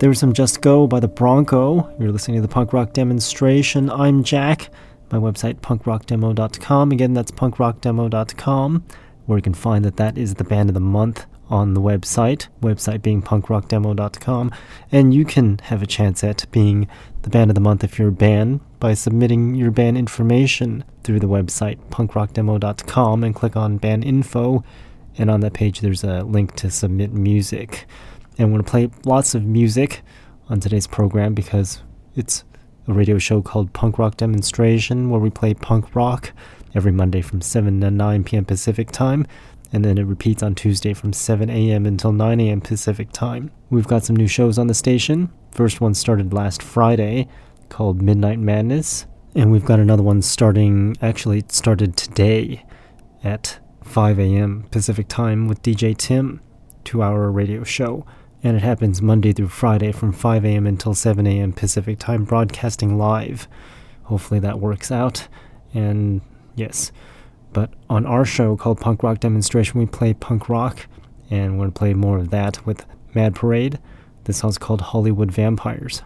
There was some Just Go by the Bronco. You're listening to the punk rock demonstration. I'm Jack. My website, punkrockdemo.com. Again, that's punkrockdemo.com, where you can find that that is the band of the month on the website, website being punkrockdemo.com. And you can have a chance at being the band of the month if you're a band by submitting your band information through the website, punkrockdemo.com, and click on band info. And on that page, there's a link to submit music. And I'm going to play lots of music on today's program because it's a radio show called Punk Rock Demonstration where we play punk rock every Monday from 7 to 9 p.m. Pacific time. And then it repeats on Tuesday from 7 a.m. until 9 a.m. Pacific time. We've got some new shows on the station. First one started last Friday called Midnight Madness. And we've got another one starting, actually, it started today at 5 a.m. Pacific time with DJ Tim, two hour radio show. And it happens Monday through Friday from 5 a.m. until 7 a.m. Pacific time, broadcasting live. Hopefully that works out. And yes, but on our show called Punk Rock Demonstration, we play punk rock, and we're going to play more of that with Mad Parade. This song's called Hollywood Vampires.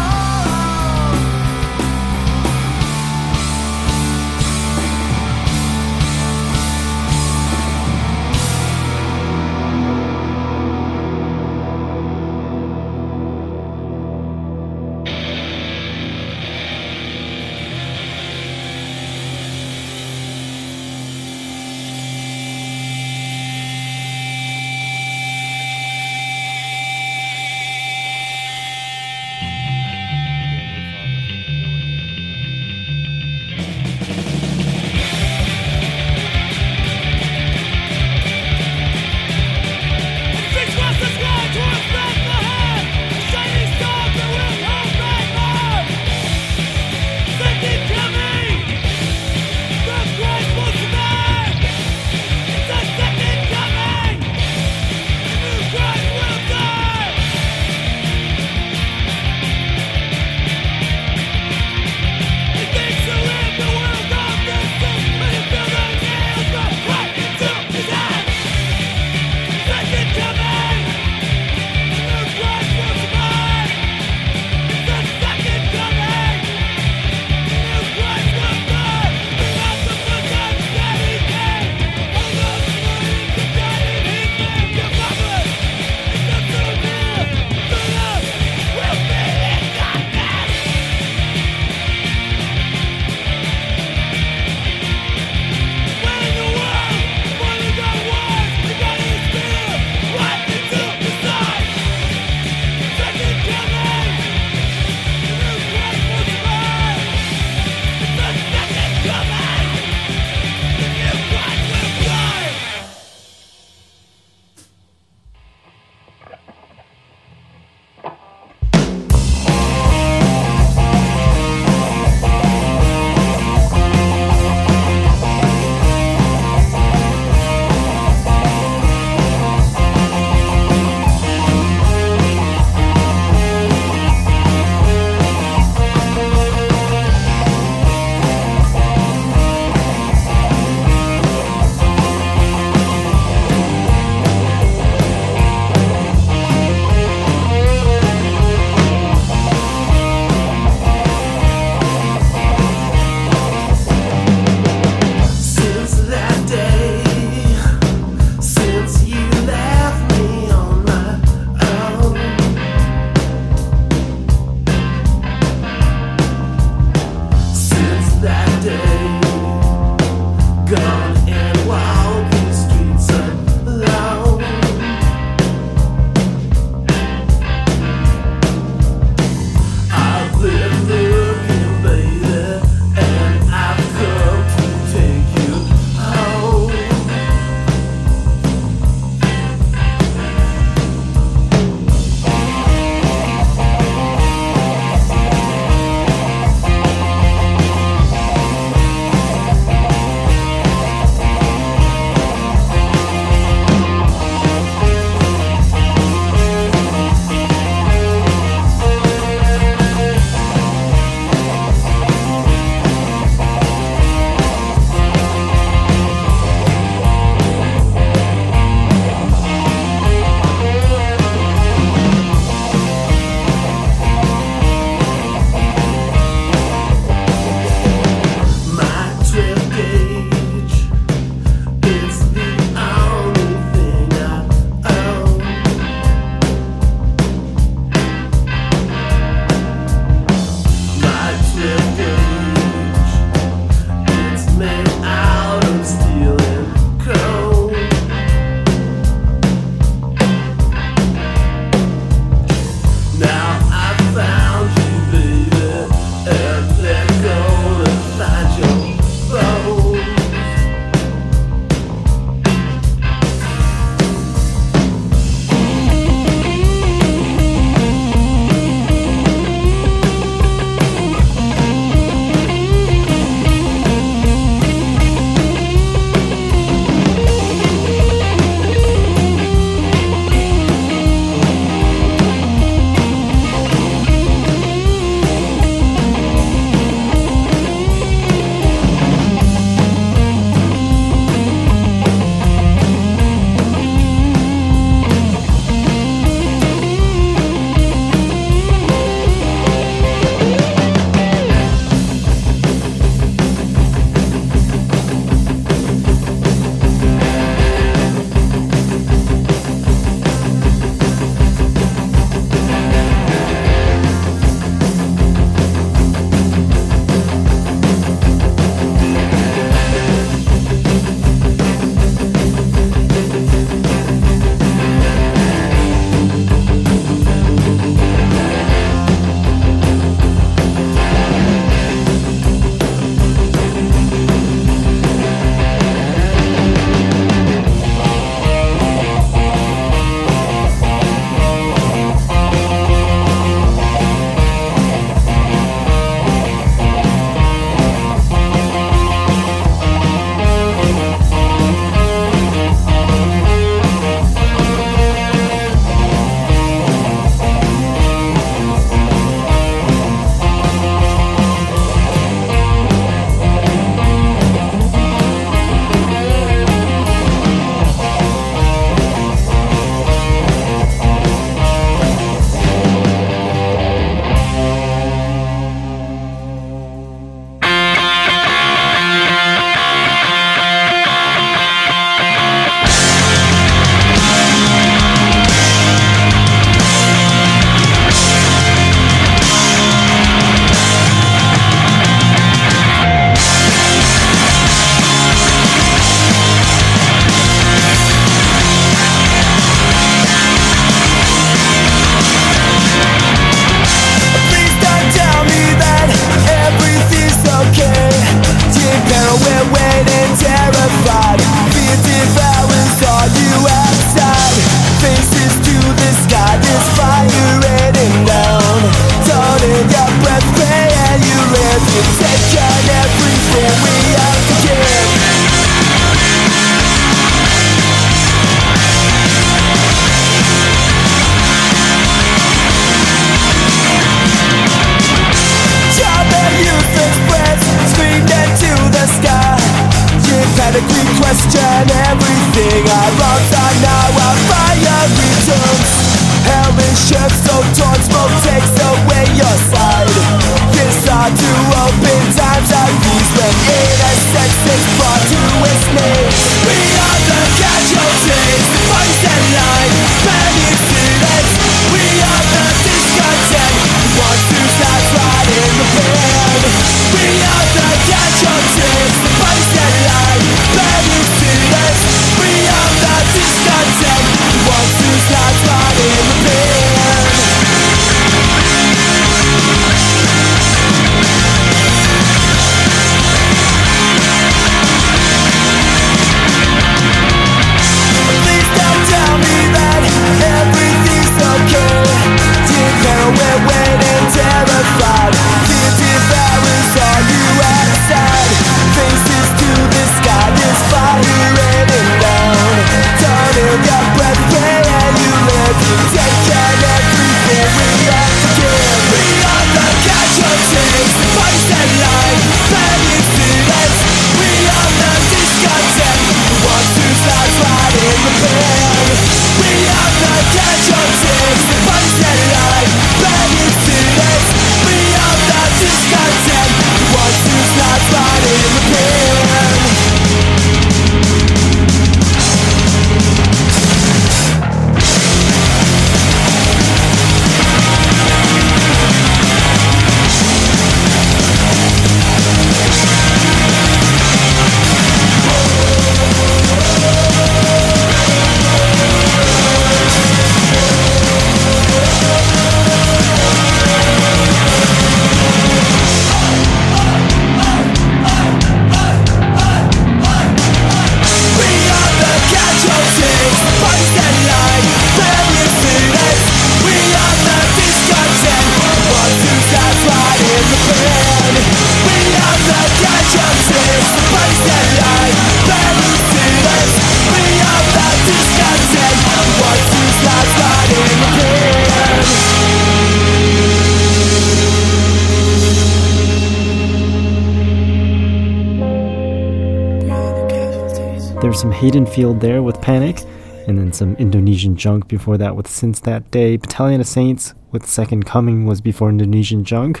Field there with Panic, and then some Indonesian Junk before that with Since That Day. Battalion of Saints with Second Coming was before Indonesian Junk,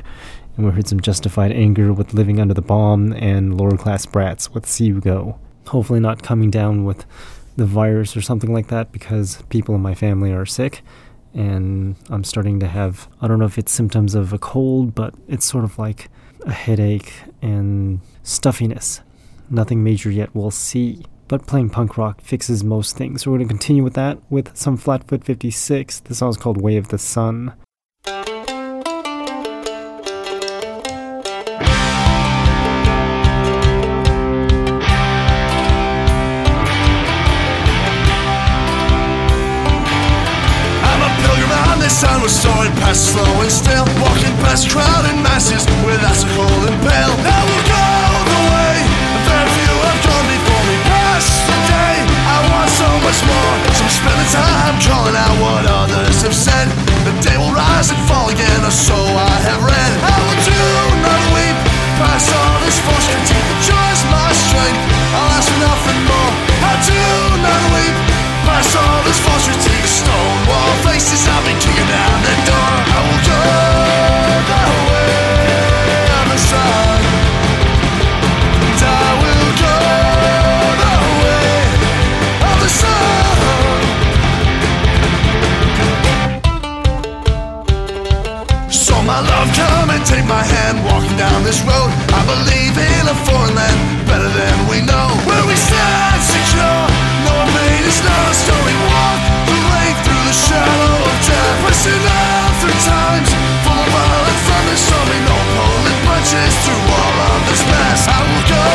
and we heard some Justified Anger with Living Under the Bomb, and Lower Class Brats with See You Go. Hopefully, not coming down with the virus or something like that because people in my family are sick and I'm starting to have, I don't know if it's symptoms of a cold, but it's sort of like a headache and stuffiness. Nothing major yet, we'll see. But playing punk rock fixes most things. So we're going to continue with that with some Flatfoot 56. The song is called Way of the Sun. I'm a pilgrim around the sun was soaring past slow and still Walking past crowded masses with us cold and pale much more. So spend the time drawing out what others have said. The day will rise and fall again or so I have read. I will do not weep? Past all this false critique The joy is my strength. I'll ask for nothing more. I do not weep? Past all this false critique Stone. Wall faces I'll be kicking down the door. I will go my love, come and take my hand Walking down this road. I believe in a foreign land Better than we know. Where we stand secure No pain is lost So we walk the way through the shadow of death. Pressing on through times Full of violent thunder So we know pulling punches Through all of this mess. I will go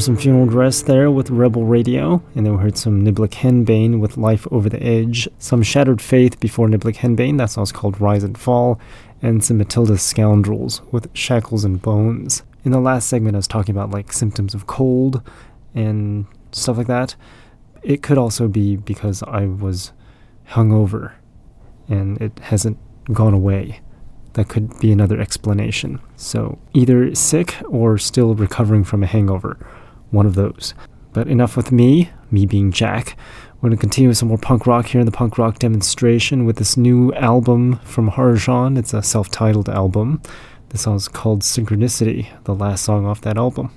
There's some funeral dress there with Rebel Radio, and then we heard some Niblick Henbane with Life Over the Edge, some Shattered Faith before Niblick Henbane, that song's called Rise and Fall, and some Matilda Scoundrels with Shackles and Bones. In the last segment, I was talking about like symptoms of cold and stuff like that. It could also be because I was hungover and it hasn't gone away. That could be another explanation. So, either sick or still recovering from a hangover. One of those. But enough with me, me being Jack. We're going to continue with some more punk rock here in the punk rock demonstration with this new album from Harjan. It's a self titled album. The song is called Synchronicity, the last song off that album.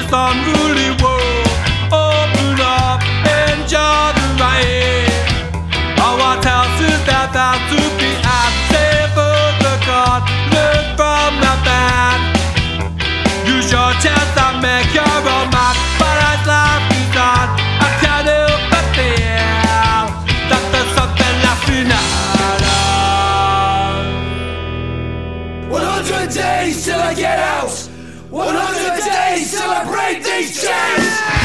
this unruly world. Open up and the. Our to be at. The God, learn from the. Use your make your own. But as life on, I can't feel that there's something left 100 days till I get out. 100 Break these chains.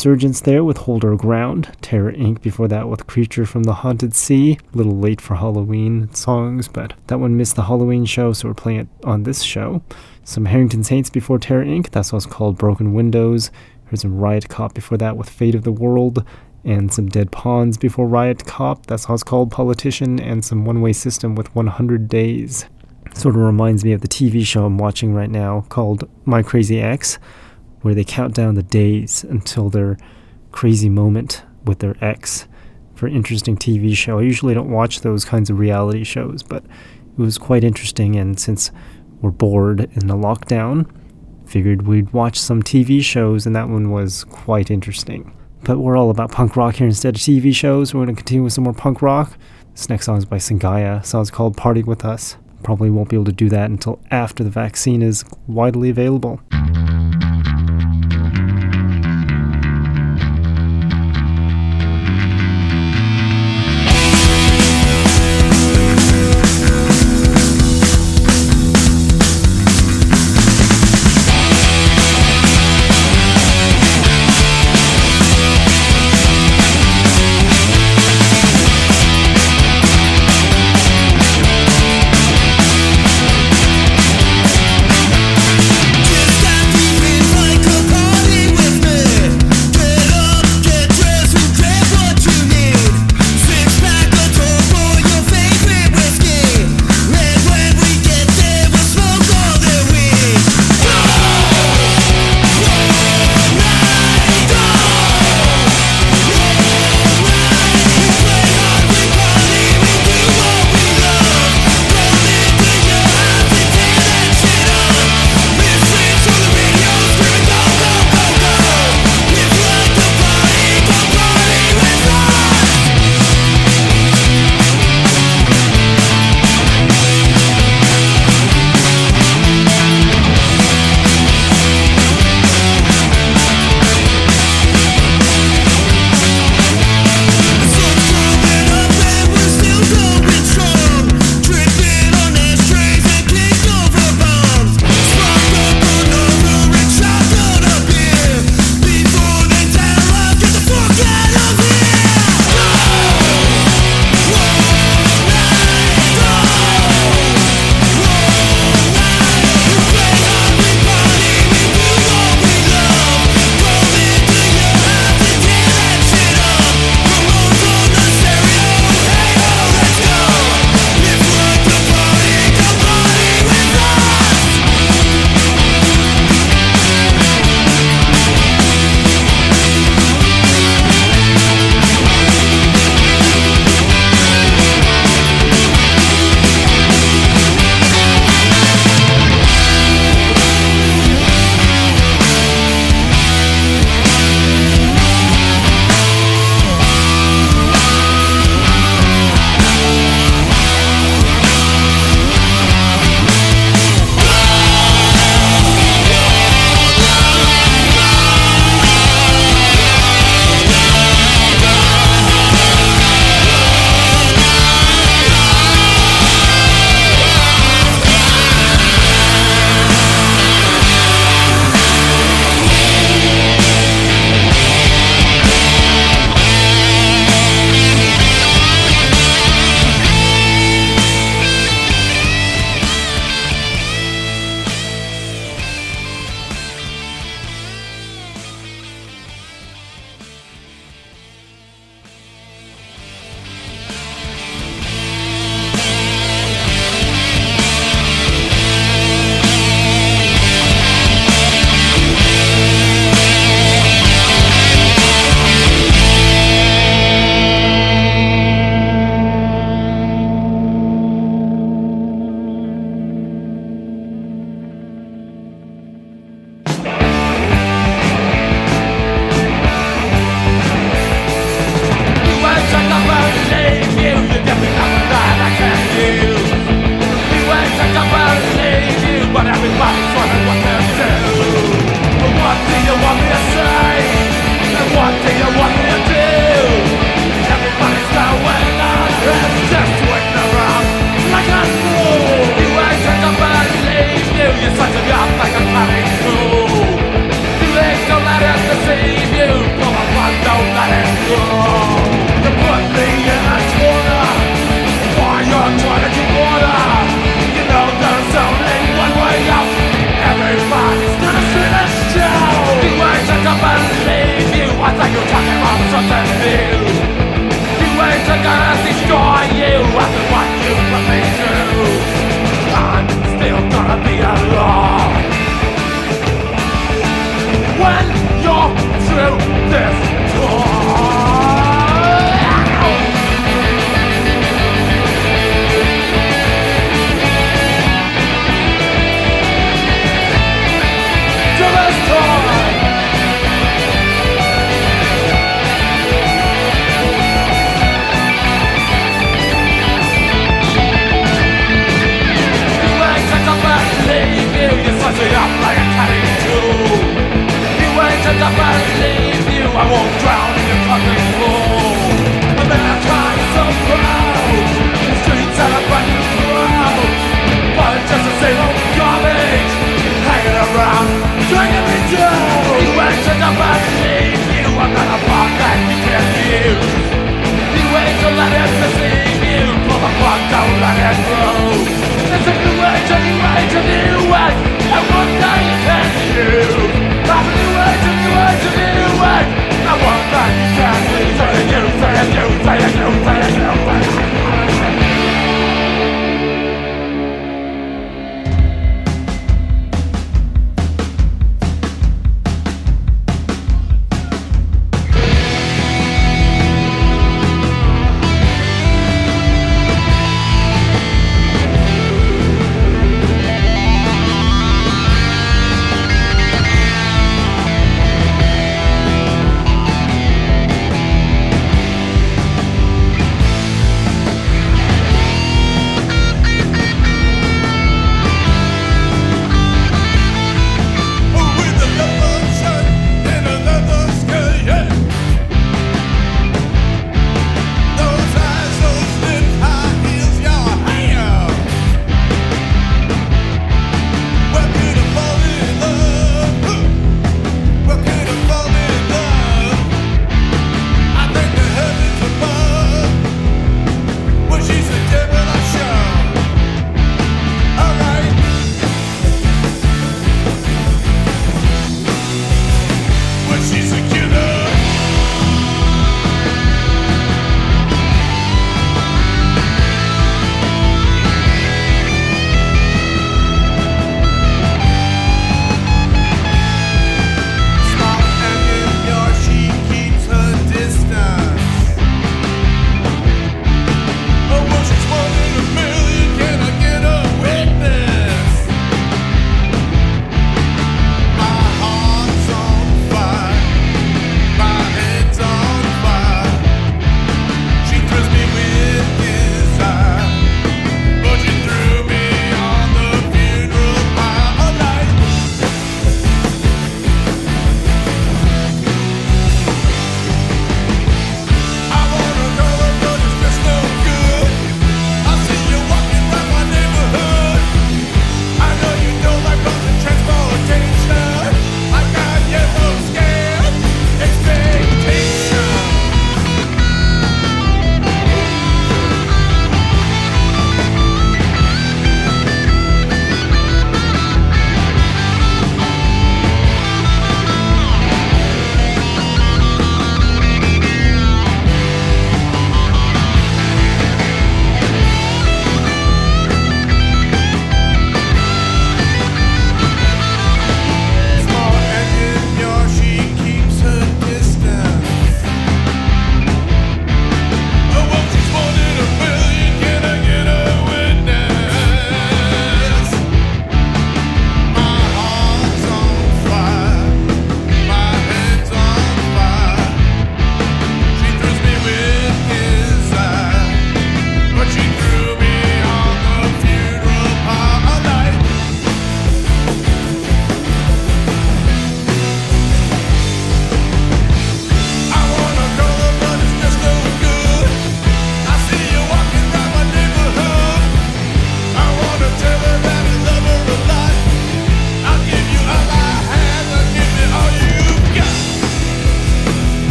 Insurgents there with Hold Our Ground, Terror Inc. before that with Creature from the Haunted Sea. A little late for Halloween songs, but that one missed the Halloween show, so we're playing it on this show. Some Harrington Saints before Terror Inc. That's song's called Broken Windows. Here's some Riot Cop before that with Fate of the World. And some Dead Pawns before Riot Cop. That song's called Politician. And some One Way System with 100 Days. Sort of reminds me of the TV show I'm watching right now called My Crazy Ex where they count down the days until their crazy moment with their ex. For interesting TV show. I usually don't watch those kinds of reality shows, but it was quite interesting. And since we're bored in the lockdown, figured we'd watch some TV shows, and that one was quite interesting. But we're all about punk rock here instead of TV shows. We're going to continue with some more punk rock. This next song is by Sangaya. Song's called Party With Us. Probably won't be able to do that until after the vaccine is widely available.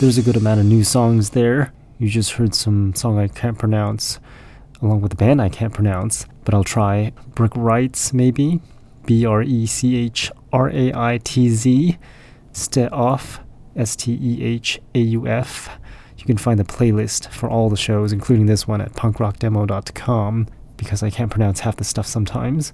There's a good amount of new songs there. You just heard some song I can't pronounce, along with a band I can't pronounce, but I'll try. Brick Rights, maybe. B R E C H R A I T Z. Ste Off, S T E H A U F. You can find the playlist for all the shows, including this one, at punkrockdemo.com because I can't pronounce half the stuff sometimes.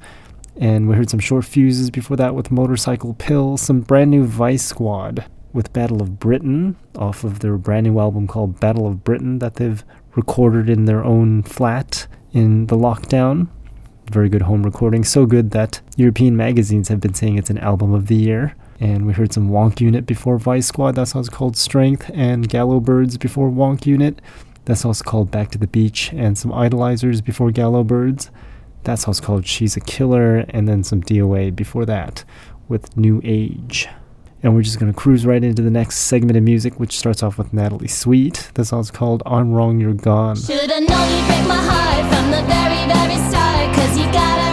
And we heard some short fuses before that with Motorcycle Pill, some brand new Vice Squad with Battle of Britain off of their brand new album called Battle of Britain that they've recorded in their own flat in the lockdown. Very good home recording, so good that European magazines have been saying it's an album of the year. And we heard some Wonk Unit before Vice Squad, that song's called Strength, and Gallow Birds before Wonk Unit, that song's called Back to the Beach, and some Idolizers before Gallow Birds, that song's called She's a Killer, and then some DOA before that with New Age. And we're just going to cruise right into the next segment of music, which starts off with Natalie Sweet. The song's called I'm Wrong, You're Gone. Should've known you'd break my heart from the very, very start. Cause you got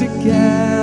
together.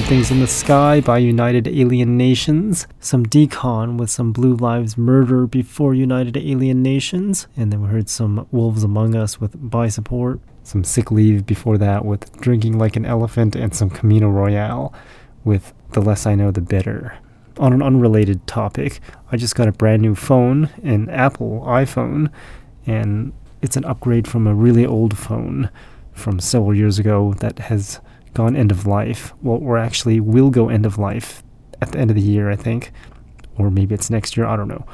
Something's in the Sky by United Alien Nations. Some Decon with some Blue Lives Murder before United Alien Nations. And then we heard some Wolves Among Us with By Support. Some Sick Leave before that with Drinking Like an Elephant. And some Camino Royale with The Less I Know the Better. On an unrelated topic, I just got a brand new phone, an Apple iPhone. And it's an upgrade from a really old phone from several years ago that has gone end of life. Well, or actually will go end of life at the end of the year, I think. Or maybe it's next year, I don't know.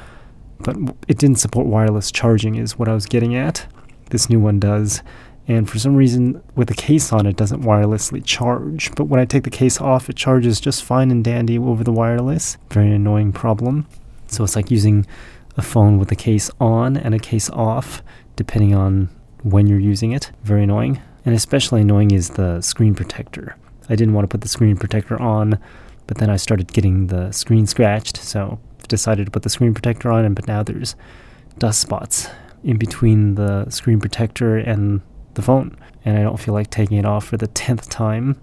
But it didn't support wireless charging, is what I was getting at. This new one does. And for some reason, with the case on, it doesn't wirelessly charge. But when I take the case off, it charges just fine and dandy over the wireless. Very annoying problem. So it's like using a phone with a case on and a case off, depending on when you're using it. Very annoying. And especially annoying is the screen protector. I didn't want to put the screen protector on, but then I started getting the screen scratched, so decided to put the screen protector on, and but now there's dust spots in between the screen protector and the phone. And I don't feel like taking it off for the tenth time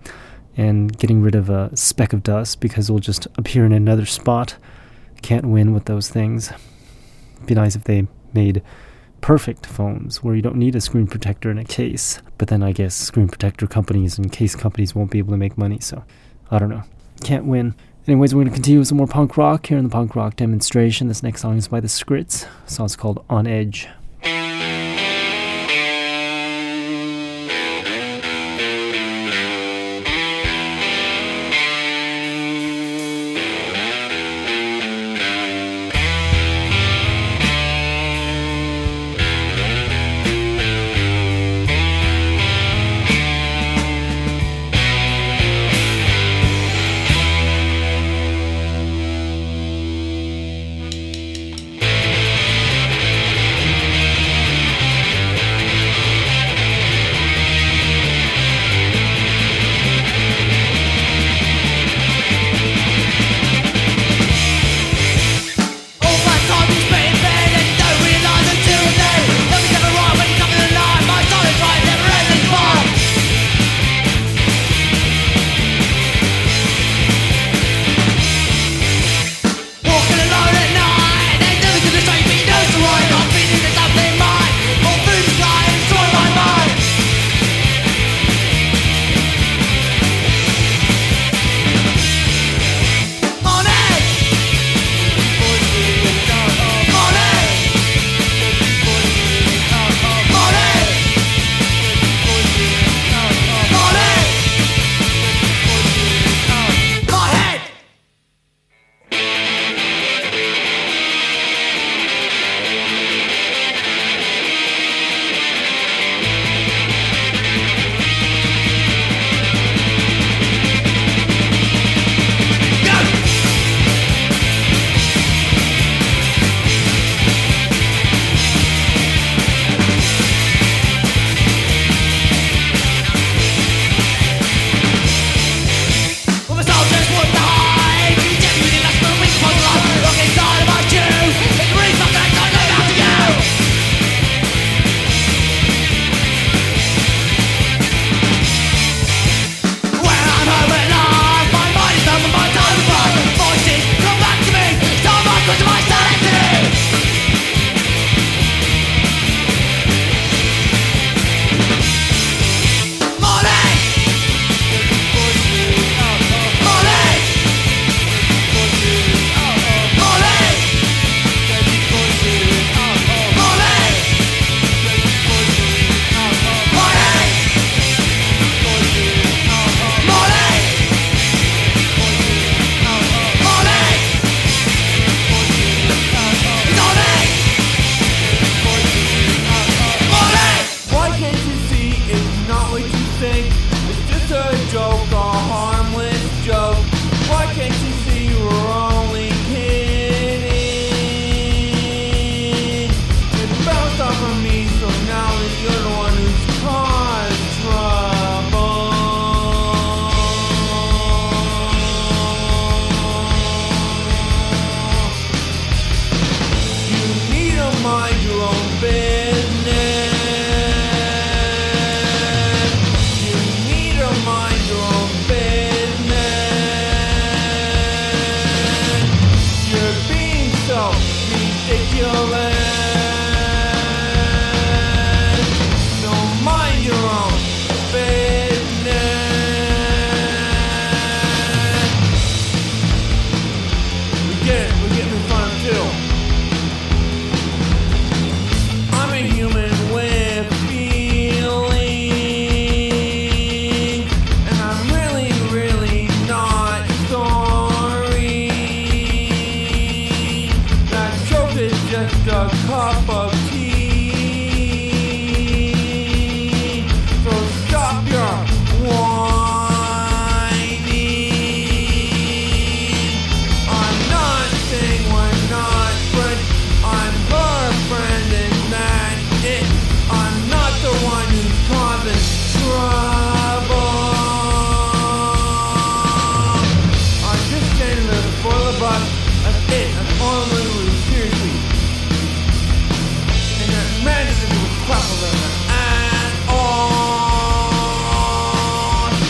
and getting rid of a speck of dust because it'll just appear in another spot. Can't win with those things. Be nice if they made perfect phones where you don't need a screen protector in a case. But then I guess screen protector companies and case companies won't be able to make money, so I don't know. Can't win. Anyways, we're going to continue with some more punk rock here in the punk rock demonstration. This next song is by the Scrits. The song's called On Edge.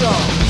song.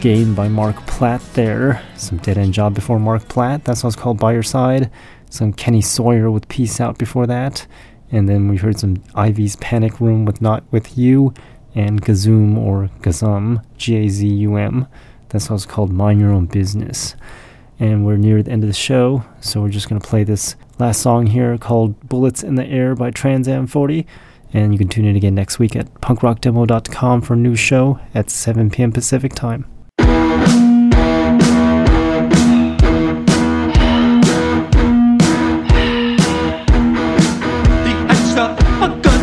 Game by Mark Platt there. Some Dead End Job before Mark Platt. That song's called By Your Side. Some Kenny Sawyer with Peace Out before that. And then we heard some Ivy's Panic Room with Not With You and Gazoom or Gazum, G A Z U M. That song's called Mind Your Own Business. And we're near the end of the show, so we're just going to play this last song here called Bullets in the Air by Trans Am 40. And you can tune in again next week at punkrockdemo.com for a new show at 7 p.m. Pacific time.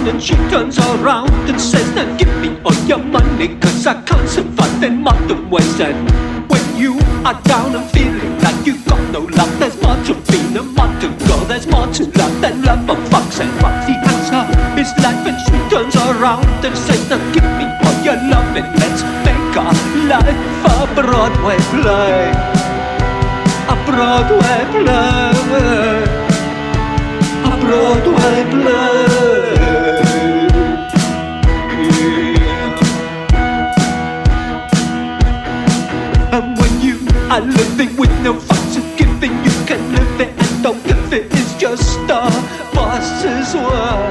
And she turns around and says, Now give me all your money, cause I can't survive in modern ways. And when you are down and feeling like you got no love, there's more to being a modern girl, there's more to love than love of fucks and fuck. The answer is life, and she turns around and says, Now give me all your love life, a Broadway play, a Broadway play, a Broadway play. Yeah. And when you are living with no fucks giving, you can live it and don't give it. It's just a boss's world.